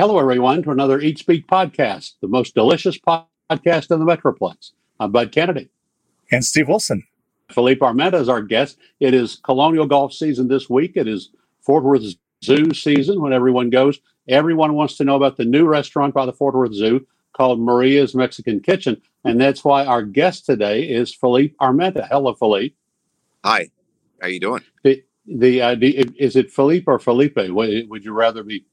Hello, everyone, to another Eat Speak podcast, the most delicious podcast in the Metroplex. I'm Bud Kennedy. And Steve Wilson. Philippe Armenta is our guest. It is Colonial Golf season this week. It is Fort Worth Zoo season when everyone goes. Everyone wants to know about the new restaurant by the Fort Worth Zoo called Maria's Mexican Kitchen. And that's why our guest today is Philippe Armenta. Hello, Philippe. Hi. How you doing? The, the, uh, the is it Philippe or Felipe? Would you rather be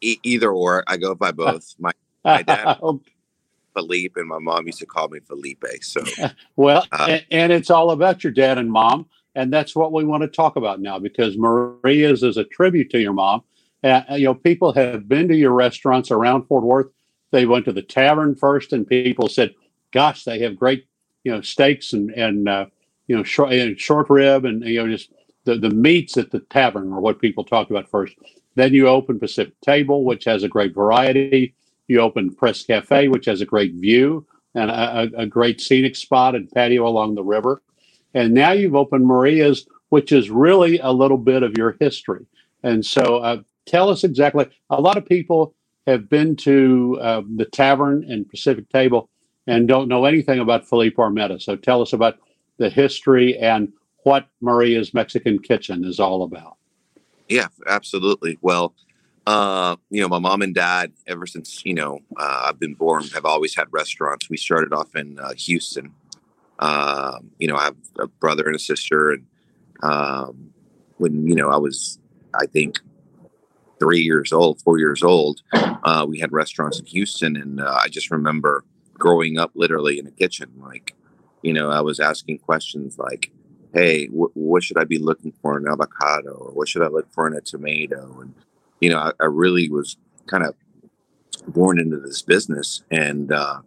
E- either or. I go by both. My my dad Philippe and my mom used to call me Felipe. So well, uh, and, and, it's all about your dad and mom, and that's what we want to talk about now because Maria's is a tribute to your mom. Uh, you know, people have been to your restaurants around Fort Worth. They went to the tavern first, and people said, "Gosh, they have great, you know, steaks and and uh, you know short, and short rib and you know just the the meats at the tavern are what people talked about first. Then you open Pacific Table, which has a great variety. You open Press Cafe, which has a great view and a, a great scenic spot and patio along the river. And now you've opened Maria's, which is really a little bit of your history. And so uh, tell us exactly. A lot of people have been to uh, the tavern and Pacific Table and don't know anything about Philippe Armenta. So tell us about the history and what Maria's Mexican Kitchen is all about. Yeah, absolutely. Well, uh, you know, my mom and dad, ever since you know uh, I've been born, have always had restaurants. We started off in uh, Houston. Um, you know, I have a brother and a sister, and um, when you know I was, I think, three years old, four years old, uh, we had restaurants in Houston, and uh, I just remember growing up literally in the kitchen, like, you know, I was asking questions like, hey, wh- what should I be looking for in an avocado, or what should I look for in a tomato? And you know, I, I really was kind of born into this business, and uh,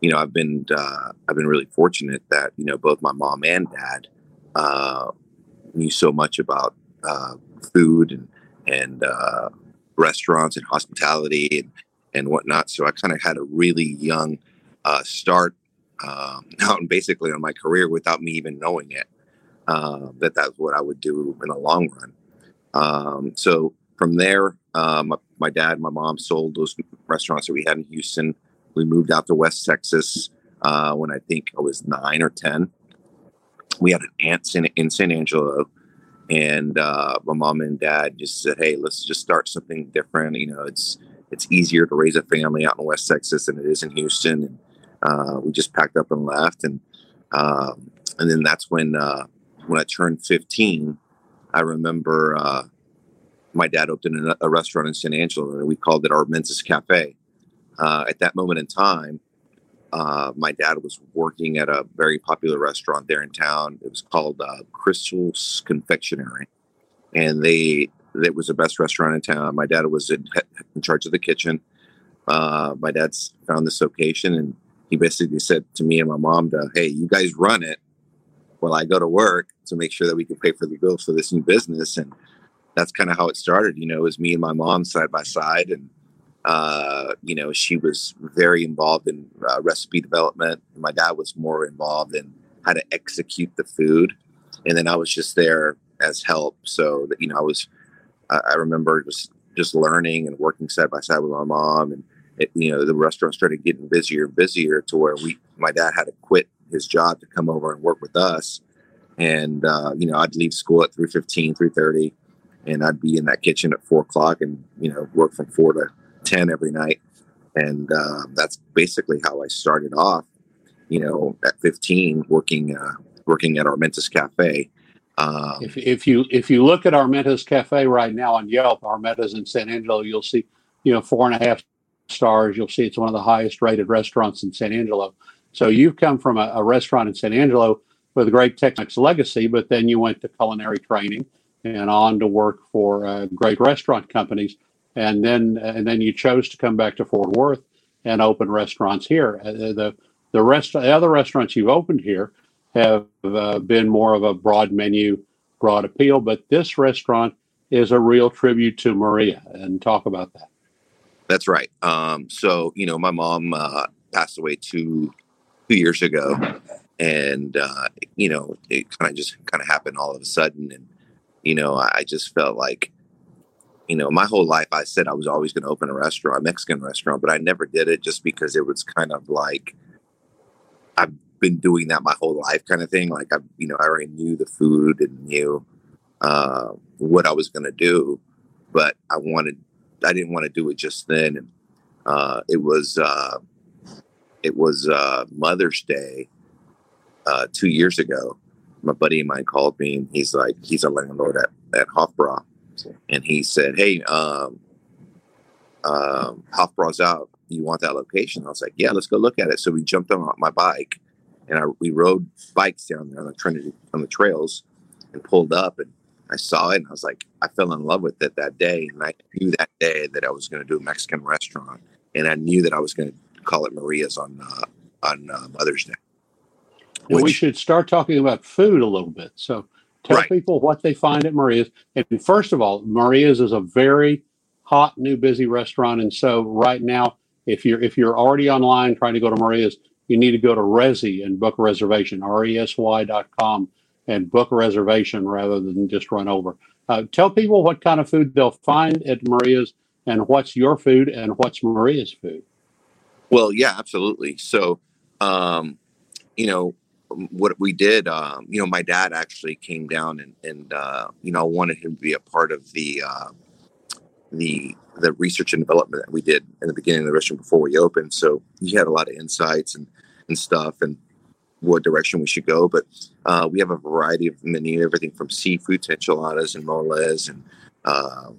you know, I've been uh, I've been really fortunate that you know both my mom and dad uh, knew so much about uh, food and and uh, restaurants and hospitality and and whatnot. So I kind of had a really young uh, start um, out and basically on my career without me even knowing it uh, that that's what I would do in the long run. Um, so from there, um, my, my, dad, and my mom sold those restaurants that we had in Houston. We moved out to West Texas uh, when I think I was nine or ten. We had an aunt in, in San Angelo, and uh, my mom and dad just said, "Hey, let's just start something different. You know, it's it's easier to raise a family out in West Texas than it is in Houston." And uh, we just packed up and left, and um, and then that's when uh, when I turned 15, I remember uh, my dad opened a, a, restaurant in San Angelo, and we called it Armenta's Cafe. Uh, at that moment in time, uh, my dad was working at a very popular restaurant there in town. It was called uh, Crystal's Confectionery, and they it was the best restaurant in town. My dad was in, in charge of the kitchen. Uh, my dad's found this location, and he basically said to me and my mom, to, "Hey, you guys run it while I go to work to make sure that we can pay for the bills for this new business. And that's kind of how it started. You know, it was me and my mom side by side. And, uh, you know, she was very involved in uh, recipe development. My dad was more involved in how to execute the food. And then I was just there as help. So that, you know, I was, I, I remember just, just learning and working side by side with my mom. And, it, you know, the restaurant started getting busier and busier to where we, my dad had to quit his job to come over and work with us. And, uh, you know, I'd leave school at 3.15, 3.30, and I'd be in that kitchen at 4 o'clock and, you know, work from 4 to 10 every night. And uh, that's basically how I started off, you know, at 15, working uh, working at Armenta's Cafe. Um, if, if you if you look at Armenta's Cafe right now on Yelp, Armenta's in San Angelo, you'll see, you know, four and a half stars. You'll see it's one of the highest rated restaurants in San Angelo. So you've come from a, a restaurant in San Angelo with a great Tex-Mex legacy, but then you went to culinary training and on to work for uh, great restaurant companies, and then and then you chose to come back to Fort Worth and open restaurants here. Uh, the the rest the other restaurants you've opened here have uh, been more of a broad menu, broad appeal, but this restaurant is a real tribute to Maria. And talk about that. That's right. Um, so you know, my mom uh, passed away two two years ago, and uh, you know it kind of just kind of happened all of a sudden, and you know I just felt like you know, my whole life I said I was always going to open a restaurant, a Mexican restaurant, but I never did it just because it was kind of like I've been doing that my whole life, kind of thing. Like I, you know, I already knew the food and knew uh, what I was going to do, but I wanted, I didn't want to do it just then. And uh, it was, uh, it was uh, Mother's Day uh, two years ago. My buddy of mine called me, and he's like, he's a landlord at at Hofbräu, and he said, "Hey, um, um, Hofbräu's out. You want that location?" I was like, "Yeah, let's go look at it." So we jumped on my bike, and I, we rode bikes down there on the Trinity on the trails, and pulled up, and I saw it, and I was like, I fell in love with it that day, and I knew that day that I was going to do a Mexican restaurant, and I knew that I was going to call it Maria's on uh, on uh, Mother's Day. And we should start talking about food a little bit. So tell Right. people what they find at Maria's. And first of all, Maria's is a very hot, new, busy restaurant. And so right now, if you're if you're already online trying to go to Maria's, you need to go to Resy and book a reservation, R-E-S-Y dot com, and book a reservation rather than just run over. Uh, tell people what kind of food they'll find at Maria's and what's your food and what's Maria's food. Well, yeah, absolutely. So, um, you know, what we did, um, you know, my dad actually came down and, and uh, you know, wanted him to be a part of the uh, the the research and development that we did in the beginning of the restaurant before we opened. So he had a lot of insights and and stuff and what direction we should go. But uh, we have a variety of menu, everything from seafood to enchiladas and moles and uh,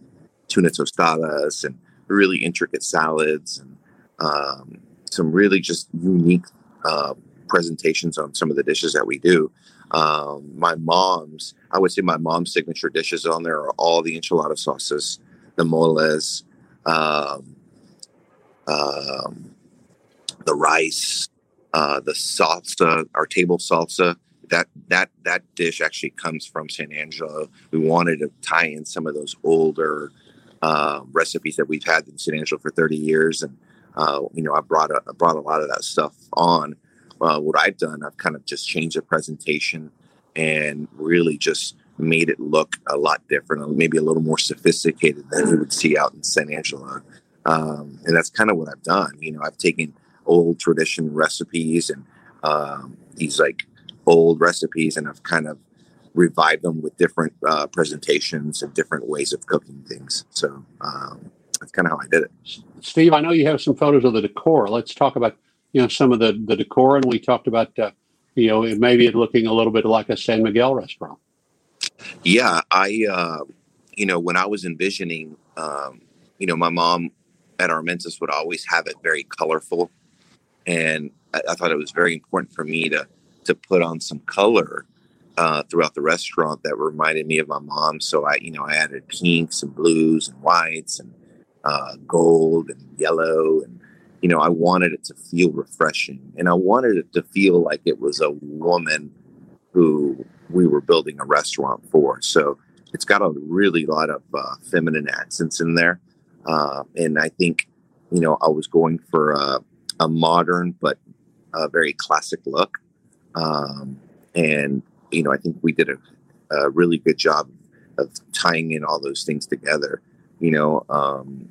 tuna tostadas and really intricate salads and um, some really just unique uh, presentations on some of the dishes that we do. Um, my mom's, I would say my mom's signature dishes on there are all the enchilada sauces, the moles, um, um, the rice, uh, the salsa, our table salsa. That that that dish actually comes from San Angelo. We wanted to tie in some of those older uh, recipes that we've had in San Angelo for 30 years, and uh, you know, I brought a, I brought a lot of that stuff on. Uh, what I've done, I've kind of just changed the presentation and really just made it look a lot different, maybe a little more sophisticated than you would see out in San Angelo. Um, and that's kind of what I've done. You know, I've taken old tradition recipes and um, these like old recipes, and I've kind of revived them with different uh, presentations and different ways of cooking things. So um, that's kind of how I did it. Steve, I know you have some photos of the decor. Let's talk about you know some of the the decor, and we talked about uh, you know maybe it looking a little bit like a San Miguel restaurant. Yeah, I, uh, you know, when I was envisioning, um, you know, my mom at Armenta's would always have it very colorful, and I, I thought it was very important for me to to put on some color uh, throughout the restaurant that reminded me of my mom. So I, you know, I added pinks and blues and whites and uh, gold and yellow, and you know, I wanted it to feel refreshing, and I wanted it to feel like it was a woman who we were building a restaurant for. So it's got a really lot of uh, feminine accents in there. Uh, and I think, you know, I was going for a, a modern but a very classic look. Um, and, you know, I think we did a, a really good job of tying in all those things together. You know, um,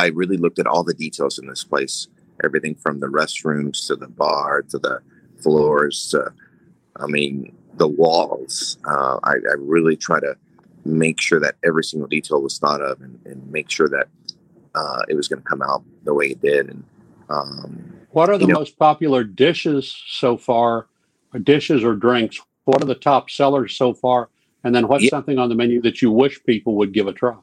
I really looked at all the details in this place everything from the restrooms to the bar to the floors to, I mean, the walls. Uh, I, I really try to make sure that every single detail was thought of and, and make sure that uh, it was going to come out the way it did. And um, What are the know- most popular dishes so far, or dishes or drinks? What are the top sellers so far? And then what's Yeah. something on the menu that you wish people would give a try?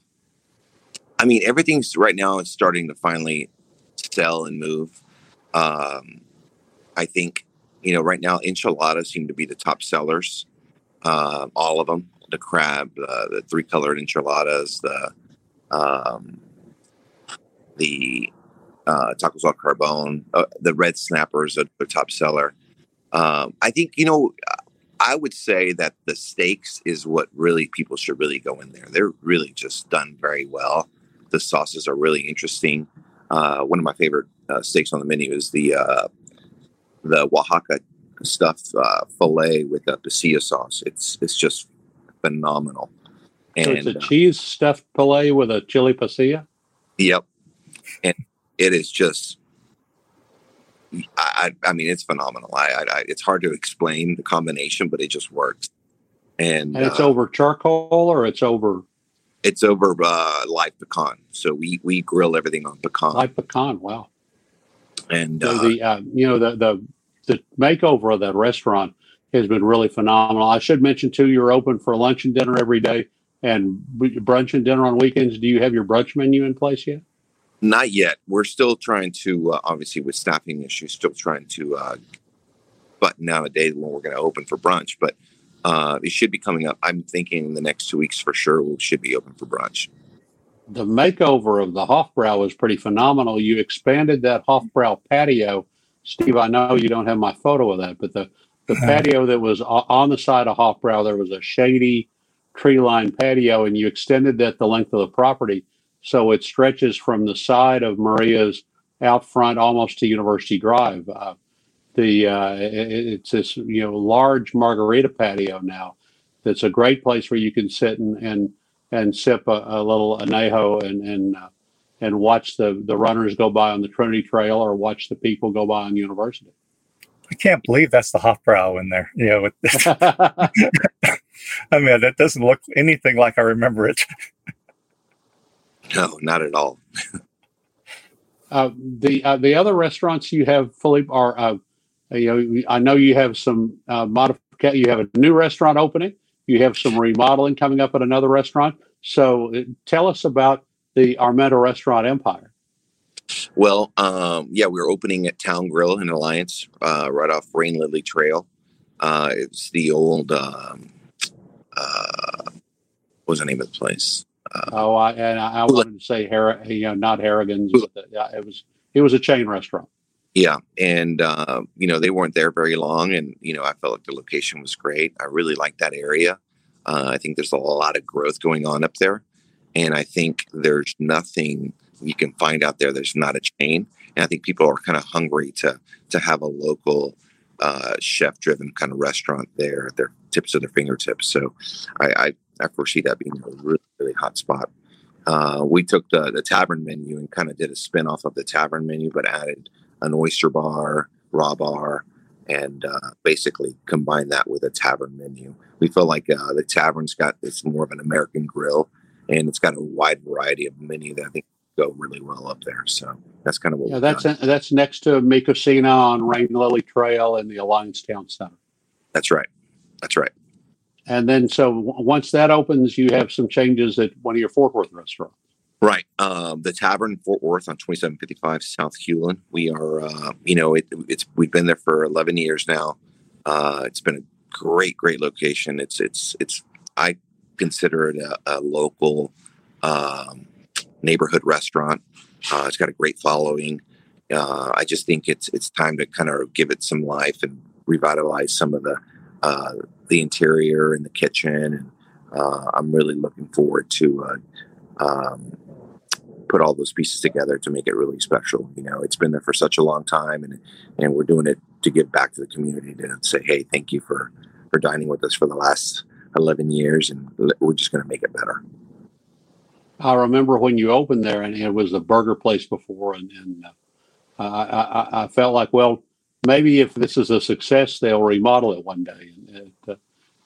I mean, everything's right now is starting to finally sell and move. Um, I think, you know, right now enchiladas seem to be the top sellers. Uh, all of them, the crab, uh, the three colored enchiladas, the um, the uh, tacos al carbone, uh, the red snappers are the top seller. Um, I think you know, I would say that the steaks is what really people should really go in there. They're really just done very well. The sauces are really interesting. Uh, one of my favorite uh, steaks on the menu is the uh, the Oaxaca stuffed uh, fillet with a pasilla sauce. It's it's just phenomenal. So it's a uh, cheese stuffed filet with a chili pasilla. Yep. And it is just, I, I I mean, it's phenomenal. I, I, I, it's hard to explain the combination, but it just works. And, And it's uh, over charcoal or it's over it's over uh, live pecan. So we, we grill everything on pecan. live pecan. Wow. and So uh, the uh, you know the the the makeover of that restaurant has been really phenomenal. I should mention too, you're open for lunch and dinner every day, and brunch and dinner on weekends. Do you have your brunch menu in place yet? not yet. We're still trying to, uh, obviously, with staffing issues, still trying to uh, button down a day when we're going to open for brunch. But uh, it should be coming up. I'm thinking the next two weeks for sure we should be open for brunch. The makeover of the Hofbrau was pretty phenomenal. You expanded that Hofbrau patio, Steve. I know you don't have my photo of that, but the the patio that was on the side of Hofbrau, there was a shady tree lined patio, and you extended that the length of the property. So it stretches from the side of Maria's out front almost to University Drive. Uh, the uh, it's this you know large margarita patio now. That's a great place where you can sit and and, and sip a, a little anejo and and uh, and watch the the runners go by on the Trinity Trail or watch the people go by on University. I can't believe that's the Hofbrau in there. You know, with, I mean, that doesn't look anything like I remember it. No, not at all. Uh, the uh, the other restaurants you have, Philippe, are uh, you know I know you have some uh, modification. You have a new restaurant opening. You have some remodeling coming up at another restaurant. So uh, tell us about the Armenta Restaurant Empire. Well, um, yeah, we are opening at Town Grill in Alliance, uh, right off Rain Lily Trail. Uh, it's the old, um, uh, what was the name of the place? Oh, I, and I, I wanted to say, Har- you know, not Harrigan's. But the, yeah, it was it was a chain restaurant. Yeah, and uh, you know they weren't there very long, and you know I felt like the location was great. I really like that area. Uh, I think there's a lot of growth going on up there, and I think there's nothing you can find out there. There's not a chain, and I think people are kind of hungry to to have a local uh, chef-driven kind of restaurant there at their tips of their fingertips. So I, I, I foresee that being a really really hot spot. Uh, we took the the tavern menu and kind of did a spin off of the tavern menu, but added an oyster bar, raw bar, and uh, basically combine that with a tavern menu. We feel like uh, the tavern's got this more of an American grill, and it's got a wide variety of menu that I think go really well up there. So that's kind of what Yeah, that's done. that's next to Mi Cocina on Rain Lily Trail in the Alliance Town Center. that's right. That's right. And then, so w- once that opens, you have some changes at one of your Fort Worth restaurants. Right. Um, the Tavern in Fort Worth on 2755 South Hulen. We are, uh, you know, it, it's we've been there for 11 years now. Uh, it's been a great, great location. It's, it's, it's. I consider it a, a local um, neighborhood restaurant. Uh, it's got a great following. Uh, I just think it's it's time to kind of give it some life and revitalize some of the uh, the interior and the kitchen. And uh, I'm really looking forward to. Um, put all those pieces together to make it really special. You know, it's been there for such a long time, and and we're doing it to give back to the community to say, hey, thank you for for dining with us for the last eleven years, and we're just going to make it better. I remember when you opened there, and it was a burger place before, and, and uh, I, I, I felt like, well, maybe if this is a success, they'll remodel it one day. And it, uh,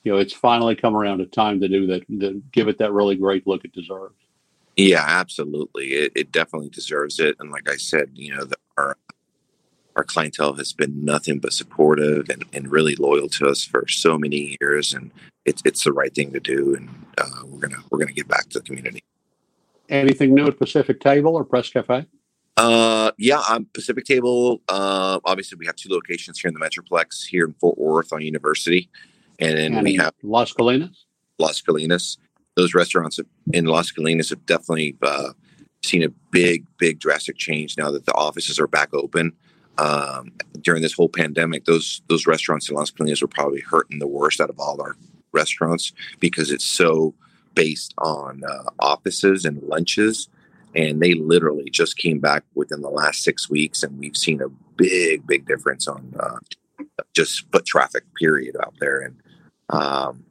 you know, it's finally come around a time to do that, to give it that really great look it deserves. Yeah, absolutely. It, it definitely deserves it. And like I said, you know, the, our our clientele has been nothing but supportive and, and really loyal to us for so many years, and it's it's the right thing to do. And uh, we're gonna we're gonna get back to the community. Anything new at Pacific Table or Press Cafe? Uh, yeah, on Pacific Table. Uh, obviously, we have two locations here in the Metroplex, here in Fort Worth on University, and then and we have Las Colinas? Las Colinas. Those restaurants in Las Colinas have definitely uh, seen a big, big, drastic change now that the offices are back open. Um, during this whole pandemic, those those restaurants in Las Colinas were probably hurting the worst out of all our restaurants because it's so based on uh, offices and lunches. And they literally just came back within the last six weeks, and we've seen a big, big difference on uh, just foot traffic, period, out there. And um,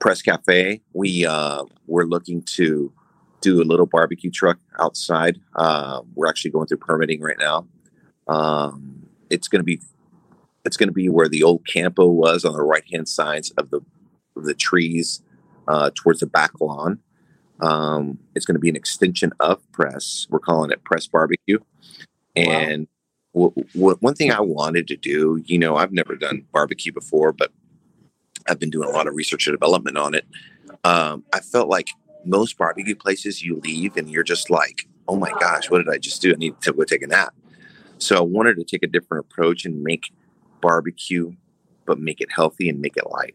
Press Cafe, we uh, we're looking to do a little barbecue truck outside. Uh, we're actually going through permitting right now. Um, it's going to be it's going to be where the old campo was on the right hand sides of the of the trees uh, towards the back lawn. Um, it's going to be an extension of Press. We're calling it Press Barbecue. And w- w- one thing I wanted to do, you know, I've never done barbecue before, but I've been doing a lot of research and development on it. Um, I felt like most barbecue places you leave and you're just like, oh my gosh, what did I just do? I need to go take a nap. So I wanted to take a different approach and make barbecue, but make it healthy and make it light.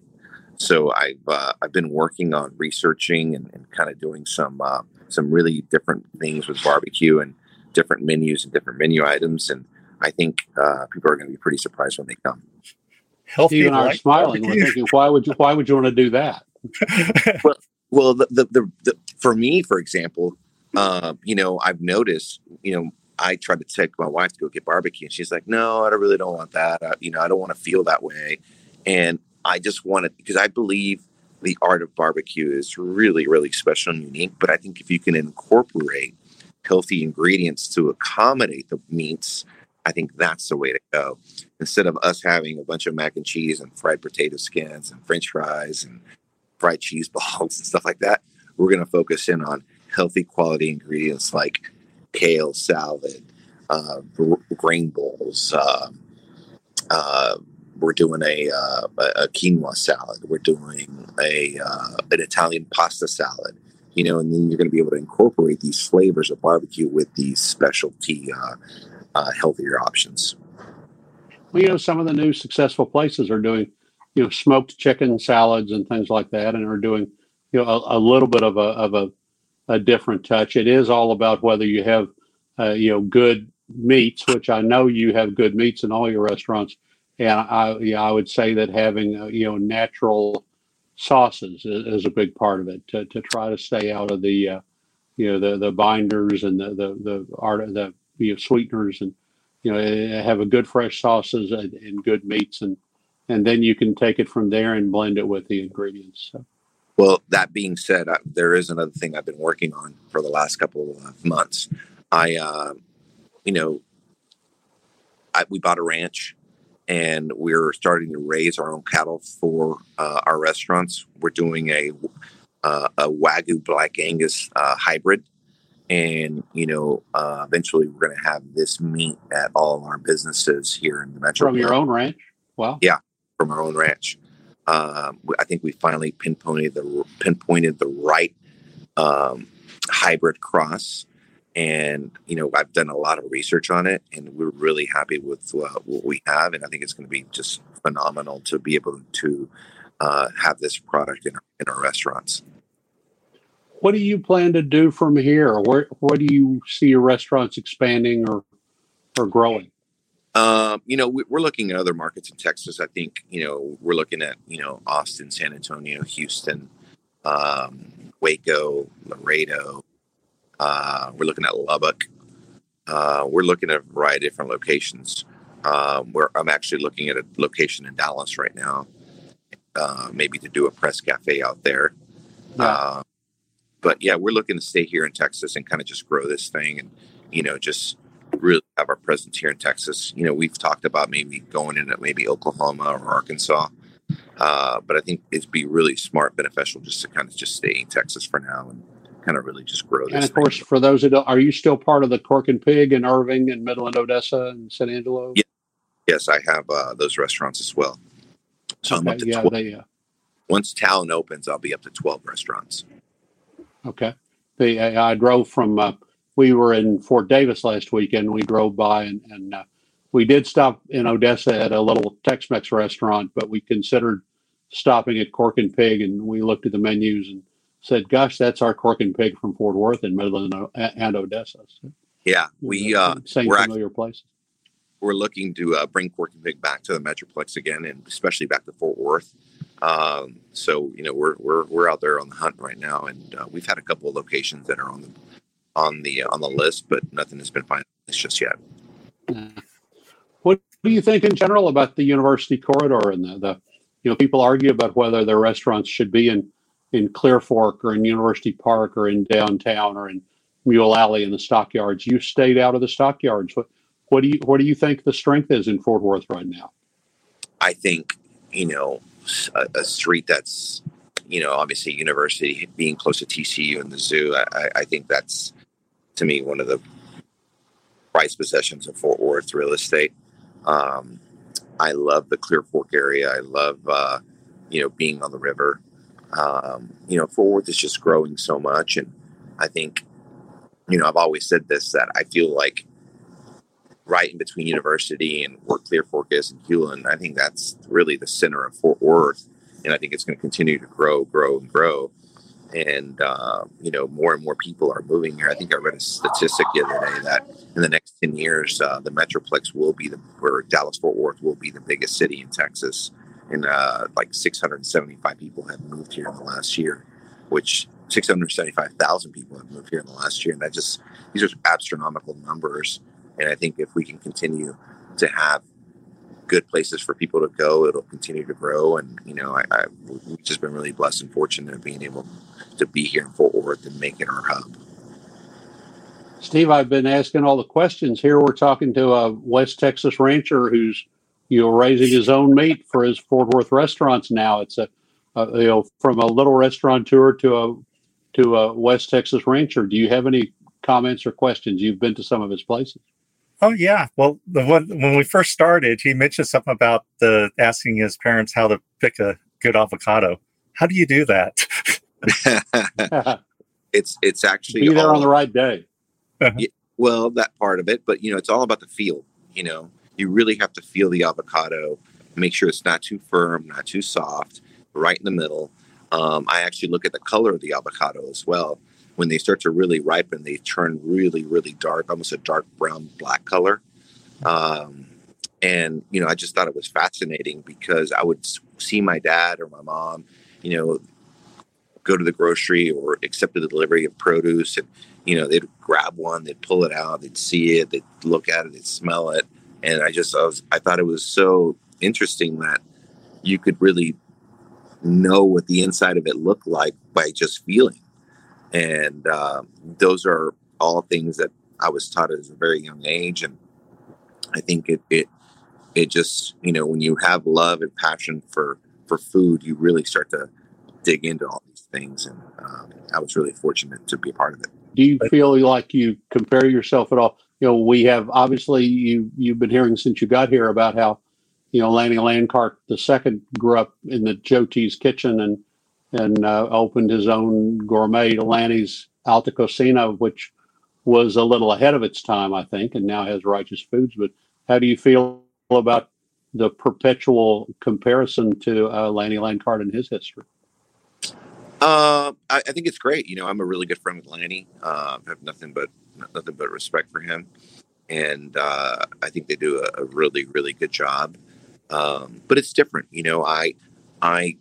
So I've uh, I've been working on researching and, and kind of doing some uh, some really different things with barbecue and different menus and different menu items, and I think uh, people are going to be pretty surprised when they come. Healthy You and I are smiling. We're thinking, why would you? Why would you want to do that? Well, the, the, the, the for me, for example, uh, you know, I've noticed, you know, I tried to take my wife to go get barbecue, and she's like, "No, I don't really don't want that. I, you know, I don't want to feel that way." And I just want wanted because I believe the art of barbecue is really, really special and unique. But I think if you can incorporate healthy ingredients to accommodate the meats, I think that's the way to go. Instead of us having a bunch of mac and cheese and fried potato skins and French fries and fried cheese balls and stuff like that, we're going to focus in on healthy quality ingredients like kale salad, uh, grain bowls. Uh, uh, we're doing a, uh, a a quinoa salad. We're doing a uh, an Italian pasta salad. You know, and then you're going to be able to incorporate these flavors of barbecue with these specialty, uh, healthier options. Well, you know, some of the new successful places are doing, you know, smoked chicken salads and things like that, and are doing, you know, a, a little bit of a of a, a different touch. It is all about whether you have, uh, you know, good meats, which I know you have good meats in all your restaurants, and I, yeah, I would say that having, uh, you know, natural sauces is, is a big part of it to, to try to stay out of the, uh, you know, the the binders and the the the art the you know sweeteners and you know eh, have a good fresh sauces and, and good meats and and then you can take it from there and blend it with the ingredients so Well, that being said, I, there is another thing I've been working on for the last couple of months. I, uh, you know, I, we bought a ranch and we're starting to raise our own cattle for uh, our restaurants. We're doing a uh, a Wagyu Black Angus uh, hybrid, and you know, uh, eventually we're going to have this meet at all our businesses here in the metro. from your own ranch wow Yeah, from our own ranch. Um, I think we finally pinpointed the pinpointed the right um, hybrid cross, and you know I've done a lot of research on it, and we're really happy with uh, what we have, and I think it's going to be just phenomenal to be able to uh, have this product in our, in our restaurants. What do you plan to do from here where where do you see your restaurants expanding or or growing Um, you know, we, we're looking at other markets in Texas. I think you know we're looking at you know Austin, San Antonio, Houston, um, Waco, Laredo. Uh, we're looking at Lubbock. Uh, we're looking at a variety of different locations. Um, where I'm actually looking at a location in Dallas right now, uh, maybe to do a press cafe out there. Yeah. But yeah, we're looking to stay here in Texas and kind of just grow this thing, and you know, just really have our presence here in Texas. You know, we've talked about maybe going into maybe Oklahoma or Arkansas, uh, but I think it'd be really smart, beneficial just to kind of just stay in Texas for now and kind of really just grow this. and of thing. course for those that don't are you still part of the cork and pig in irving and midland odessa and san angelo Yeah, yes, I have uh, those restaurants as well. So I'm up to yeah 12. they uh, Once town opens, I'll be up to 12 restaurants. Okay. The, I, I drove from, uh, we were in Fort Davis last weekend. We drove by and, and uh, we did stop in Odessa at a little Tex Mex restaurant, but we considered stopping at Cork and Pig and we looked at the menus and said, gosh, that's our Cork and Pig from Fort Worth and Midland and, and Odessa. So, Yeah, we uh, same act- familiar places. we're looking to uh, bring Cork and Pig back to the Metroplex again, and especially back to Fort Worth. Um, so you know we're we're we're out there on the hunt right now, and uh, we've had a couple of locations that are on the on the on the list, but nothing has been finalized just yet. What do you think in general about the university corridor and the, the, you know, people argue about whether the restaurants should be in in Clear Fork or in University Park or in downtown or in Mule Alley in the stockyards. You stayed out of the stockyards. What, what do you what do you think the strength is in Fort Worth right now? I think you know a, a street that's you know obviously university being close to TCU and the zoo. I, I think that's to me one of the prized possessions of Fort Worth real estate. Um, I love the Clear Fork area. I love uh, you know being on the river. Um, you know, Fort Worth is just growing so much, and I think you know I've always said this that I feel like right in between university and where Clear Fork is and Hulen, I think that's really the center of Fort Worth, and I think it's going to continue to grow, grow, and grow. And uh, you know, more and more people are moving here. I think I read a statistic the other day that in the next ten years, uh, the Metroplex will be the where Dallas Fort Worth will be the biggest city in Texas, and uh, like 675 people have moved here in the last year, which 675,000 people have moved here in the last year, and that just these are astronomical numbers and I think if we can continue to have good places for people to go, it'll continue to grow. And you know, I, I we've just been really blessed and fortunate of being able to be here in Fort Worth and make it our hub. Steve, I've been asking all the questions here. We're talking to a West Texas rancher who's you know raising his own meat for his Fort Worth restaurants now. It's a, a you know from a little restaurateur to a to a West Texas rancher. Do you have any comments or questions? You've been to some of his places. Oh yeah. Well, the one when we first started, he mentioned something about the asking his parents how to pick a good avocado. How do you do that? it's it's actually be there all, on the right day. Uh-huh. Yeah, well, that part of it, but you know, it's all about the feel. You know, you really have to feel the avocado, make sure it's not too firm, not too soft, right in the middle. Um, I actually look at the color of the avocado as well when they start to really ripen, they turn really, really dark, almost a dark brown black color. Um, and you know, I just thought it was fascinating because I would see my dad or my mom, you know, go to the grocery or accept the delivery of produce, and you know, they'd grab one, they'd pull it out, they'd see it, they'd look at it, they'd smell it, and I just, I was, I thought it was so interesting that you could really know what the inside of it looked like by just feeling and uh, those are all things that I was taught at a very young age, and I think it it it just you know when you have love and passion for for food, you really start to dig into all these things, and um, I was really fortunate to be a part of it. Do you feel like you compare yourself at all? You know, we have obviously you you've been hearing since you got here about how you know Lanny Lancarte the second grew up in the Joe T's kitchen and and uh, opened his own gourmet Lanny's Alta Cocina, which was a little ahead of its time, I think, and now has Righteous Foods. But how do you feel about the perpetual comparison to uh, Lanny Lancarte and his history? Uh, I, I, think it's great. You know, I'm a really good friend with Lanny. Uh, have nothing but nothing but respect for him, and uh, I think they do a, a really, really good job. Um, but it's different. You know, I I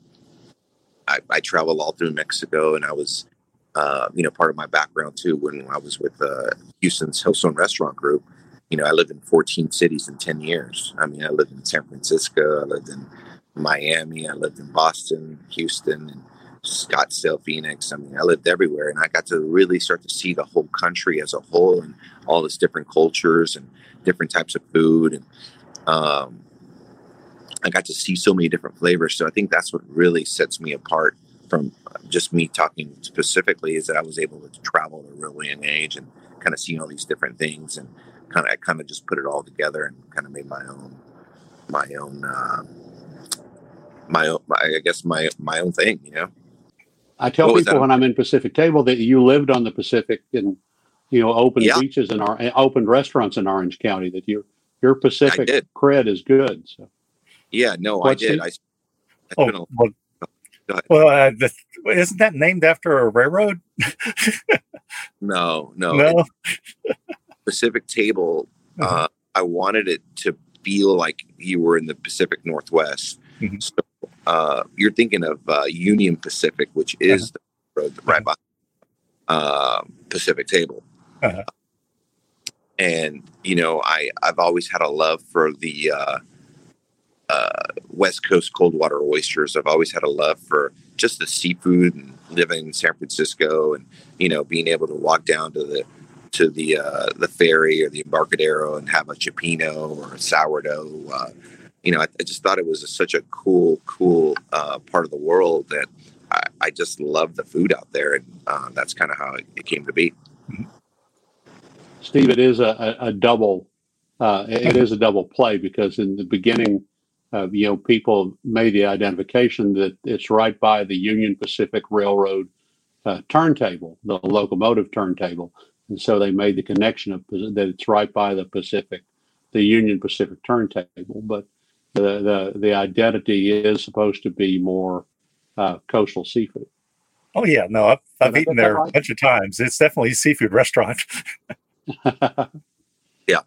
I, I travel all through Mexico, and I was, uh, you know, part of my background too when I was with uh, Houston's Hillstone Restaurant Group. You know, I lived in 14 cities in 10 years. I mean, I lived in San Francisco, I lived in Miami, I lived in Boston, Houston, and Scottsdale, Phoenix. I mean, I lived everywhere, and I got to really start to see the whole country as a whole and all its different cultures and different types of food and um, I got to see so many different flavors. So I think that's what really sets me apart from just me talking specifically is that I was able to travel at a really young age and kind of see all these different things and kind of I kind of just put it all together and kind of made my own my own uh, my own my, I guess my my own thing, you know. I tell people when I'm in Pacific Table that you lived on the Pacific and you know opened yeah. beaches and our opened restaurants in Orange County. That your your Pacific cred is good. So yeah, no, What's I did. I, oh, a, well, well uh, the, isn't that named after a railroad? no, no. No. Pacific Table. Uh-huh. Uh, I wanted it to feel like you were in the Pacific Northwest. Mm-hmm. So uh, you're thinking of uh, Union Pacific, which is uh-huh. the road right by uh, Pacific Table. Uh-huh. And you know, I I've always had a love for the uh, West Coast cold water oysters. I've always had a love for just the seafood and living in San Francisco and you know being able to walk down to the to the uh, the ferry or the Embarcadero and have a cioppino or a sourdough. Uh, you know, I, I, just thought it was a, such a cool, cool uh, part of the world that I, I just love the food out there, and uh, that's kind of how it, it, came to be. Steve, it is a, a, a double. Uh, it is a double play because in the beginning, uh, you know, people made the identification that it's right by the Union Pacific Railroad uh, turntable, the locomotive turntable, and so they made the connection of that it's right by the Pacific, the Union Pacific turntable. But the the, the identity is supposed to be more uh, coastal seafood. Oh yeah, no, I've, I've eaten there right? a bunch of times. It's definitely a seafood restaurant. yeah.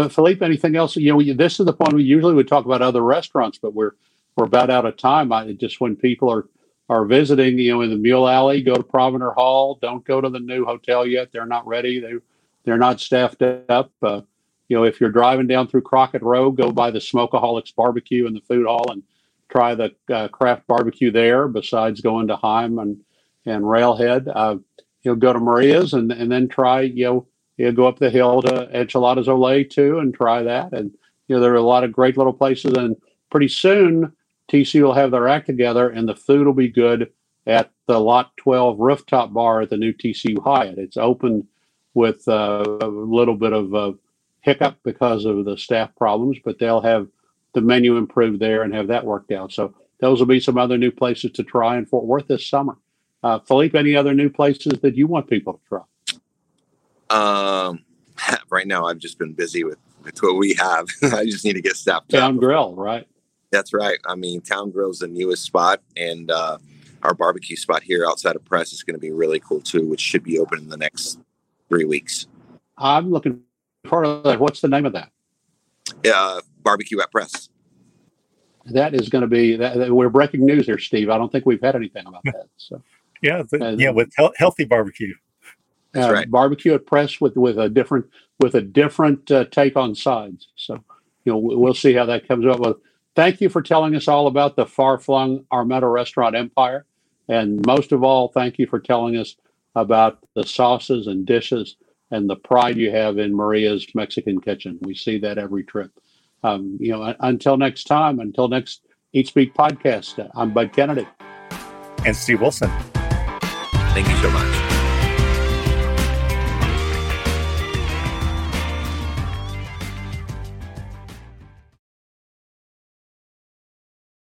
But Philippe, anything else? You know, this is the point we usually would talk about other restaurants, but we're we're about out of time. I just when people are are visiting, you know, in the Mule Alley, go to Provender Hall. Don't go to the new hotel yet; they're not ready. They they're not staffed up. Uh, you know, if you're driving down through Crockett Road, go by the Smokeaholics Barbecue and the food hall and try the uh, craft barbecue there. Besides going to Heim and and Railhead, uh, you know, go to Maria's and and then try you know you know, go up the hill to Enchiladas Ole too and try that. And you know, there are a lot of great little places. And pretty soon, TC will have their act together, and the food will be good at the Lot 12 rooftop bar at the new TC Hyatt. It's opened with uh, a little bit of a hiccup because of the staff problems, but they'll have the menu improved there and have that worked out. So those will be some other new places to try in Fort Worth this summer. Uh, Philippe, any other new places that you want people to try? Um, right now, I've just been busy with, with what we have. I just need to get staffed Town up. Grill, right? That's right. I mean, Town Grill's the newest spot, and uh, our barbecue spot here outside of Press is going to be really cool too, which should be open in the next three weeks. I'm looking forward to that. What's the name of that? Uh, barbecue at Press. That is going to be that. We're breaking news here, Steve. I don't think we've had anything about that. So yeah, the, yeah, with he- healthy barbecue. That's uh, right. Barbecue at Press with with a different with a different uh, take on sides. So you know we'll see how that comes up. With thank you for telling us all about the far flung Armenta restaurant empire. And most of all, thank you for telling us about the sauces and dishes and the pride you have in Maria's Mexican kitchen. We see that every trip. Um, you know, until next time, until next Eat Speak podcast, I'm Bud Kennedy. And Steve Wilson. Thank you so much.